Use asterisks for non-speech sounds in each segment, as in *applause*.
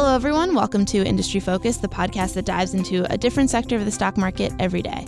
Hello, everyone. Welcome to Industry Focus, the podcast that dives into a different sector of the stock market every day.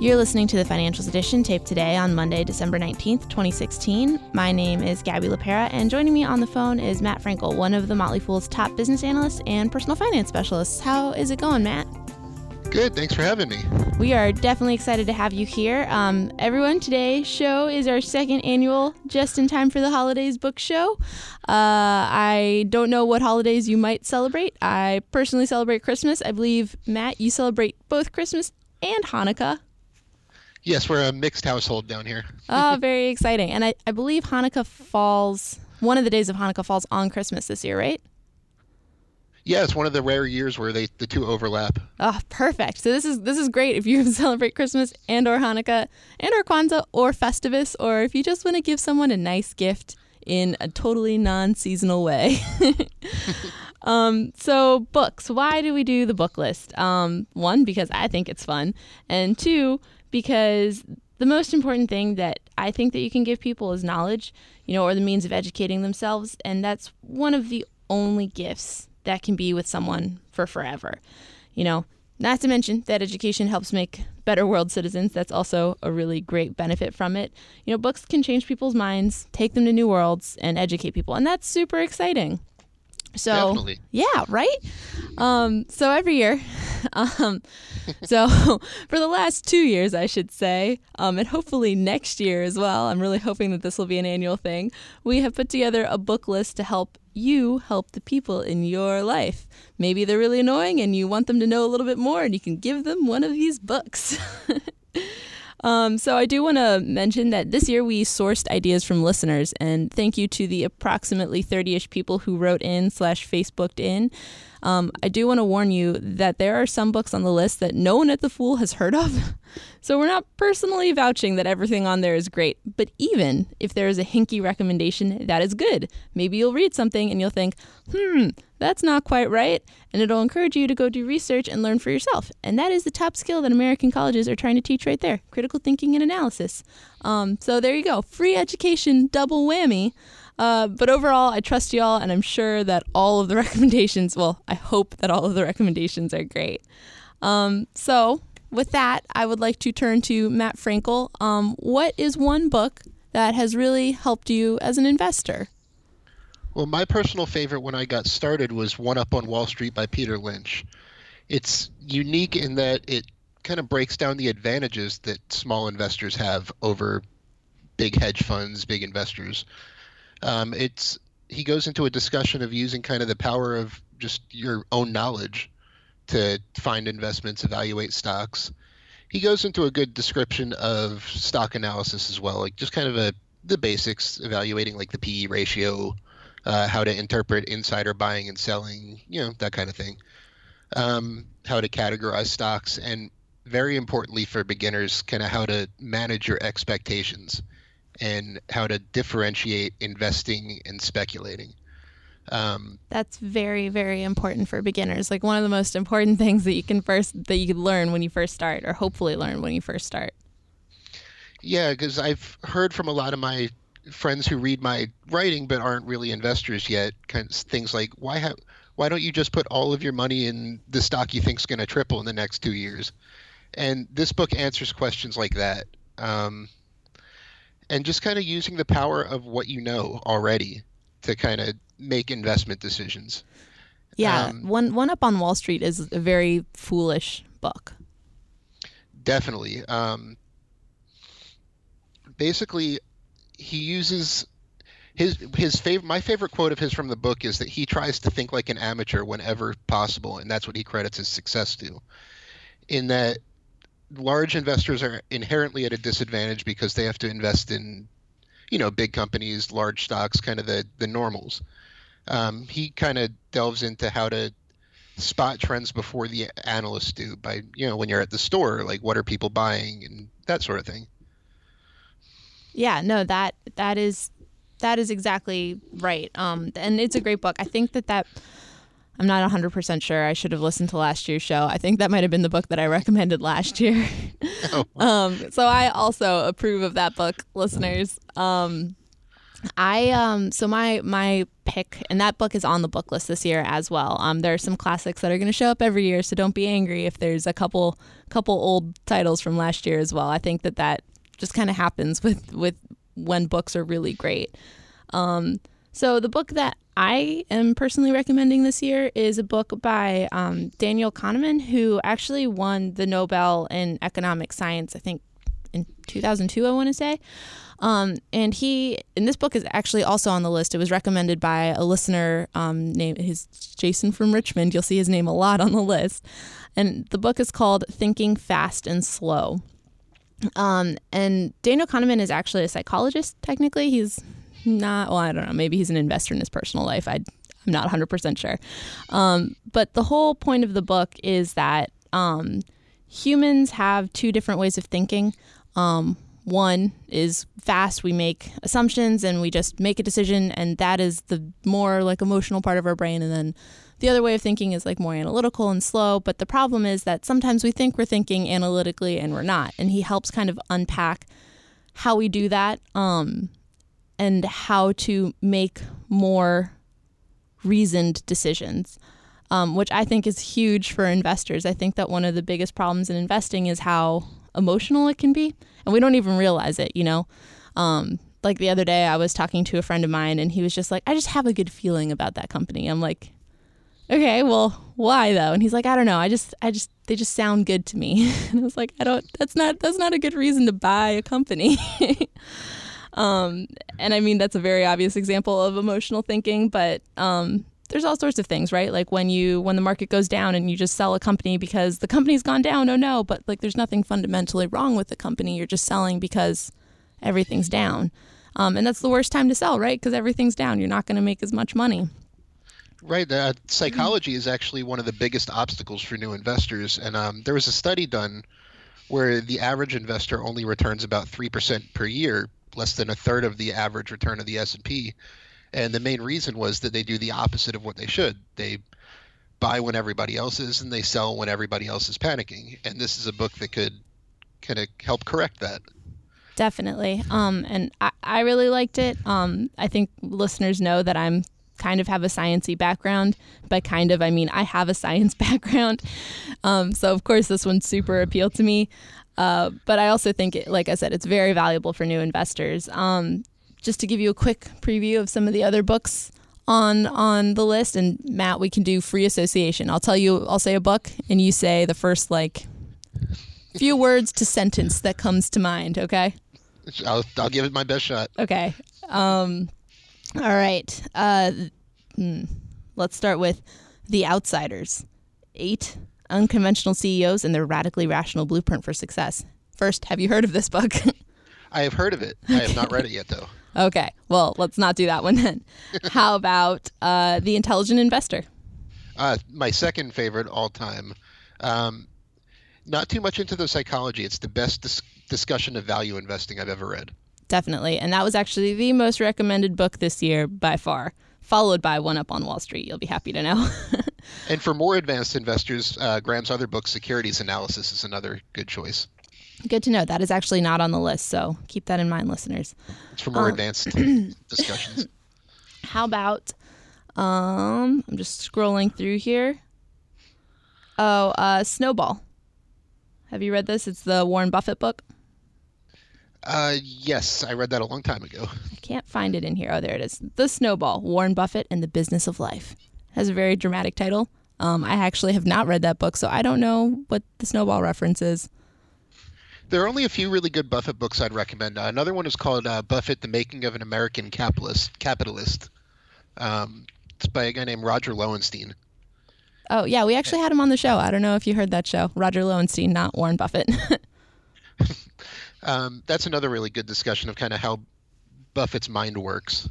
You're listening to the Financials Edition, taped today on Monday, December 19th, 2016. My name is Gaby Lapera, and joining me on the phone is Matt Frankel, one of the Motley Fool's top business analysts and personal finance specialists. How is it going, Matt? Good. Thanks for having me. We are definitely excited to have you here. Um, everyone, today's show is our second annual Just in Time for the Holidays book show. Uh, I don't know what holidays you might celebrate. I personally celebrate Christmas. I believe, Matt, you celebrate both Christmas and Hanukkah. Yes, we're a mixed household down here. oh, *laughs* very exciting. And I, I believe Hanukkah falls, one of the days of Hanukkah falls on Christmas this year, right? Yeah, it's one of the rare years where they the two overlap. Oh, perfect. So this is this is great if you *laughs* celebrate Christmas and or Hanukkah and or Kwanzaa or Festivus or if you just want to give someone a nice gift in a totally non-seasonal way. *laughs* um, so books. Why do we do the book list? Um, one because I think it's fun, and two because the most important thing that I think that you can give people is knowledge, you know, or the means of educating themselves, and that's one of the only gifts that can be with someone for forever. You know, not to mention that education helps make better world citizens. That's also a really great benefit from it. You know, books can change people's minds, take them to new worlds, and educate people. And that's super exciting. So, Definitely. yeah, right? Um, so every year, *laughs* um, so *laughs* for the last two years, I should say, um, and hopefully next year as well, I'm really hoping that this will be an annual thing, we have put together a book list to help you help the people in your life. Maybe they're really annoying and you want them to know a little bit more, and you can give them one of these books. *laughs* Um, so I do want to mention that this year we sourced ideas from listeners, and thank you to the approximately 30-ish people who wrote in slash Facebooked in. Um, I do want to warn you that there are some books on the list that no one at the Fool has heard of. *laughs* so we're not personally vouching that everything on there is great, but even if there is a hinky recommendation, that is good. Maybe you'll read something and you'll think, hmm, that's not quite right. And it'll encourage you to go do research and learn for yourself. And that is the top skill that American colleges are trying to teach right there critical thinking and analysis. Um, so there you go free education, double whammy. Uh, but overall, I trust y'all, and I'm sure that all of the *laughs* recommendations, well, I hope that all of the recommendations are great. Um, so, with that, I would like to turn to Matt Frankel. Um, what is one book that has really helped you as an investor? Well, my personal favorite when I got started was One Up on Wall Street by Peter Lynch. It's unique in that it kind of breaks down the advantages that small investors have over big hedge funds, big investors. Um, it's he goes into a discussion of using kind of the power of just your own knowledge to find investments, evaluate stocks. He goes into a good description of stock analysis as well, like just kind of a the basics, evaluating like the PE ratio, uh, how to interpret insider buying and selling, you know, that kind of thing. Um, how to categorize stocks, and very importantly for beginners, kind of how to manage your expectations and how to differentiate investing and speculating. Um, That's very, very important for beginners. Like one of the most important *laughs* things that you can first that you can learn when you first start, or hopefully learn when you first start. Yeah, because I've heard from a lot of my friends who read my writing but aren't really investors yet. Kind of things like why have why don't you just put all of your money in the stock you think is going to triple in the next two years? And this book answers questions like that. Um, and just kind of using the power of what you know already to kind of make investment decisions. Yeah, um, one one up on Wall Street is a very foolish book. Definitely. Um, basically, he uses his his favorite my favorite quote of his from the book is that he tries to think like an amateur whenever possible, and that's what he credits his success to. In that large investors are inherently at a disadvantage because they have to invest in, you know, big companies, large stocks, kind of the the normals. Um, he kind of delves into how to spot trends before the analysts do by you know when you're at the store, like what are people buying and that sort of thing. Yeah, no that that is that is exactly right. Um, and it's a great book. I think that that I'm not 100% sure. I should have listened to last year's show. I think that might have been the book that I recommended last year. *laughs* oh. *laughs* um, so I also approve of that book, listeners. Um, I um so my my pick and that book is on the book list this year as well. Um there are some classics that are going to show up every year, so don't be angry if there's a couple couple old titles from last year as well. I think that that just kind of happens with with when books are really great. Um so the book that I am personally recommending this year is a book by um, Daniel Kahneman, who actually won the Nobel in economic science, I think in 2002, I want to say. Um, and he, and this book is actually also on the list. It was recommended by a listener um, named his Jason from Richmond. You'll see his name a lot on the list. And the book is called Thinking Fast and Slow. Um, and Daniel Kahneman is actually a psychologist, technically. He's not, well, I don't know, maybe he's an investor in his personal life. I, I'm not 100% sure. Um, but the whole point of the book is that um, humans have two different ways of thinking. Um, one is fast, we make assumptions and we just make a decision, and that is the more like emotional part of our brain. And then the other way of thinking is like more analytical and slow. But the problem is that sometimes we think we're thinking analytically and we're not. And he helps kind of unpack how we do that um, and how to make more reasoned decisions. Um, which I think is huge for investors. I think that one of the biggest problems in investing is how emotional it can be and we don't even realize it you know? Um, like the other day i was talking to a friend of mine and he was just like i just have a good feeling about that company. I'm like okay well why though? And he's like i don't know. I just i just they just sound good to me. *laughs* And i was like i don't that's not that's not a good reason to buy a company *laughs* um, and i mean that's a very obvious example of emotional thinking but um, there's all sorts of things, right? Like when you when the market goes down and you just sell a company because the company's gone down. Oh no, but like there's nothing fundamentally wrong with the company. You're just selling because everything's down. Um, and that's the worst time to sell, right? Because everything's down. You're not going to make as much money. Right. Uh, psychology is actually one of the biggest obstacles for new investors. And um, there was a study done where the average investor only returns about 3% per year, less than a third of the average return of the S&P. And the main reason was that they do the opposite of what they should. They buy when everybody else is and they sell when everybody else is panicking. And this is a book that could kind of help correct that. Definitely. Um, and I, I really liked it. Um, I think listeners know that I'm kind of have a sciency background. By kind of, I mean I have a science *laughs* background. Um, so of course this one super appealed to me. Uh, but I also think, it, like I said, it's very valuable for new investors. Um, just to give you a quick preview of some of the other books on on the list and Matt we can do free association. I'll tell you I'll say a book and you say the first like few words to sentence that comes to mind, okay? I'll I'll give it my best shot. Okay. Um all right. Uh hmm, let's start with The Outsiders. 8 unconventional CEOs and their radically rational blueprint for success. First, have you heard of this book? *laughs* I have heard of it. I have not read it yet though. *laughs* Okay, well, let's not do that one then. *laughs* How about uh, The Intelligent Investor? Uh, my second favorite all time. Um, not too much into the psychology. It's the best dis- discussion of value investing I've ever read. Definitely. And that was actually the most recommended book this year by far, followed by One Up on Wall Street. You'll be happy to know. And for more advanced investors, uh, Graham's other book, Securities Analysis, is another good choice. Good to know. That is actually not on the list, so keep that in mind, listeners. It's for more um, advanced *clears throat* *clears throat* discussions. How about um I'm just scrolling through here. Oh, uh Snowball. Have you read this? It's the Warren Buffett book. Uh yes, I read that a long time ago. I can't find it in here. Oh, there it is. The Snowball, Warren Buffett and the Business of Life. Has a very dramatic title. Um, I actually have not read that book, so I don't know what the Snowball reference is. There are only a few really good Buffett books I'd recommend. Uh, another one is called uh, Buffett: The Making of an American Capitalist. Capitalist. Um, it's by a guy named Roger Lowenstein. Oh yeah, we actually had him on the show. I don't know if you heard that show. Roger Lowenstein, not Warren Buffett. *laughs* um, that's another really good discussion of kind of how Buffett's mind works.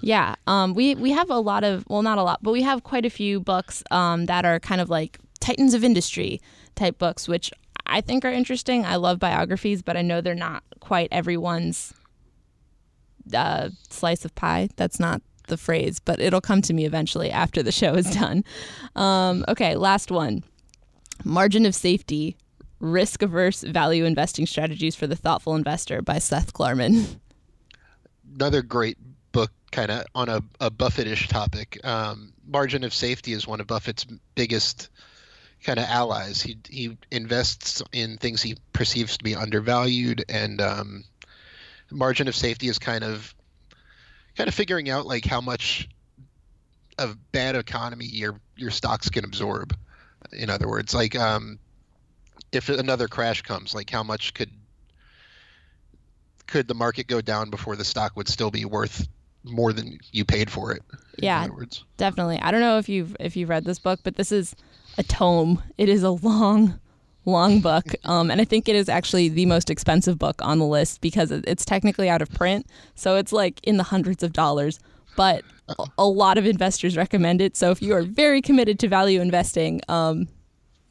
Yeah, um, we we have a lot of well, not a lot, but we have quite a few books um, that are kind of like titans of industry type books, which I think are interesting. I love biographies, but I know they're not quite everyone's uh, slice of pie. That's not the phrase, but it'll come to me eventually after the show is done. Um, okay, last one Margin of Safety Risk Averse Value Investing Strategies for the Thoughtful Investor by Seth Klarman. another great kind of on a, a Buffettish topic. Um, Margin of Safety is one of Buffett's biggest kind of allies. He he invests in things he perceives to be undervalued, and um, Margin of Safety is kind of kind of figuring out like how much of bad economy your your stocks can absorb. In other words, like um, if another crash comes, like how much could could the market go down before the stock would still be worth more than you paid for it? Yeah, definitely. I don't know if you've if you've read this book, but this is a tome. It is a long, long book, *laughs* um, and I think it is actually the most expensive book on the list because it's technically out of print, so it's like in the hundreds of dollars. But *laughs* a lot of investors recommend it. So if you are very committed to value investing, um,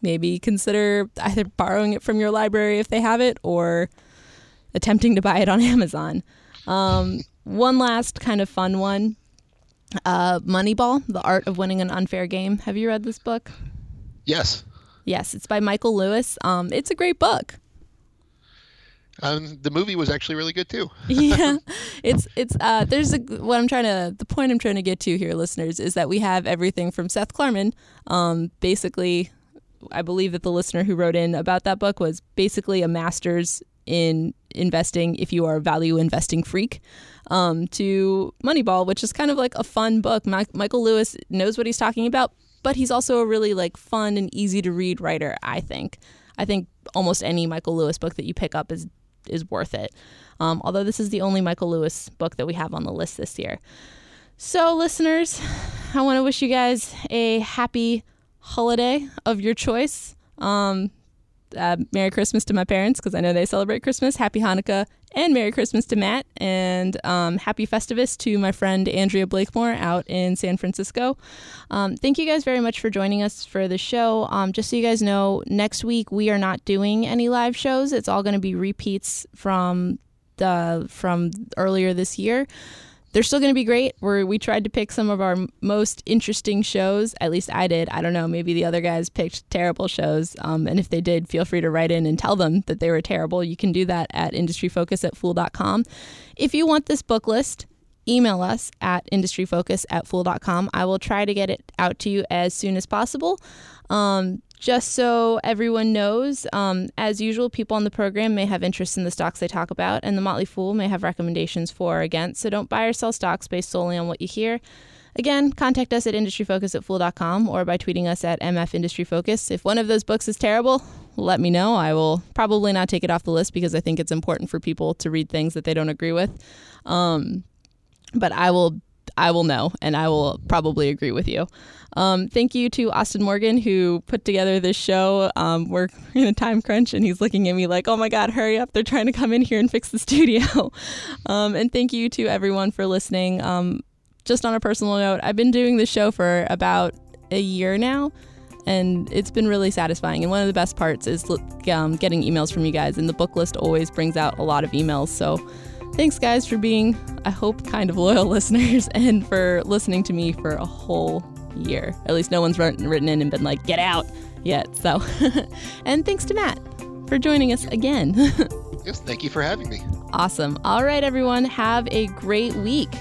maybe consider either borrowing it from your library if they have it, or attempting to buy it on *laughs* Amazon. Um, one last kind of fun one uh, Moneyball, The Art of Winning an Unfair Game. Have you read this book? Yes. Yes, it's by Michael Lewis. Um, it's a great book. Um, the movie was actually really good too. *laughs* yeah, *laughs* it's it's uh, there's a what I'm trying to the point I'm trying to get to here, listeners, is that we have everything from Seth Klarman. Um, basically, I believe that the listener who wrote in about that book was basically a master's in investing if you are a value investing freak um, to Moneyball, which is kind of like a fun book. Michael Lewis knows what he's talking about, but he's also a really like fun and easy to read writer. I think. I think almost any Michael Lewis book that you pick up is is worth it. Um, although this is the only Michael Lewis book that we have on the list this year. So, listeners, I want to wish you guys a happy holiday of your choice. Um, uh, Merry Christmas to my parents because I know they celebrate Christmas. Happy Hanukkah and Merry Christmas to Matt. And um, Happy Festivus to my friend Andrea Blakemore out in San Francisco. Um, thank you guys very much for joining us for the show. Um, just so you guys know, next week we are not doing any live shows. It's all going to be repeats from the from earlier this year they're still going to be great. we we tried to pick some of our most interesting shows. At least I did. I don't know. Maybe the other guys picked terrible shows. Um, and if they did, feel free to write in and tell them that they were terrible. You can do that at industryfocus at fool.com. If you want this book list, email us at industryfocus at fool.com. I will try to get it out to you as soon as possible. Um, just so everyone knows, um, as usual, people on the program may have interest in the stocks they talk about, and the Motley Fool may have recommendations for or against. So don't buy or sell stocks based solely on what you hear. Again, contact us at industryfocus at fool.com or by tweeting us at mfindustryfocus. If one of those books is terrible, let me know. I will probably not take it off the list because I think it's important for people to read things that they don't agree with. Um, but I will I will know and I will probably agree with you. Um, thank you to Austin Morgan who put together this show. Um, we're *laughs* in a time crunch and he's looking at me like, oh my God, hurry up. They're trying to come in here and fix the *laughs* studio. um, and thank you to everyone for listening. Um, just on a personal note, I've been doing this show for about a year now and it's been really satisfying. And one of the best parts is um, getting emails from you guys, and the book list always brings out a lot of emails. So Thanks, guys, for being, I hope, kind of loyal *laughs* listeners and for listening to me for a whole year. At least no one's written in and been like, get out yet. So, *laughs* and thanks to Matt for joining us again. *laughs* yes, thank you for having me. Awesome. All right, everyone, have a great week.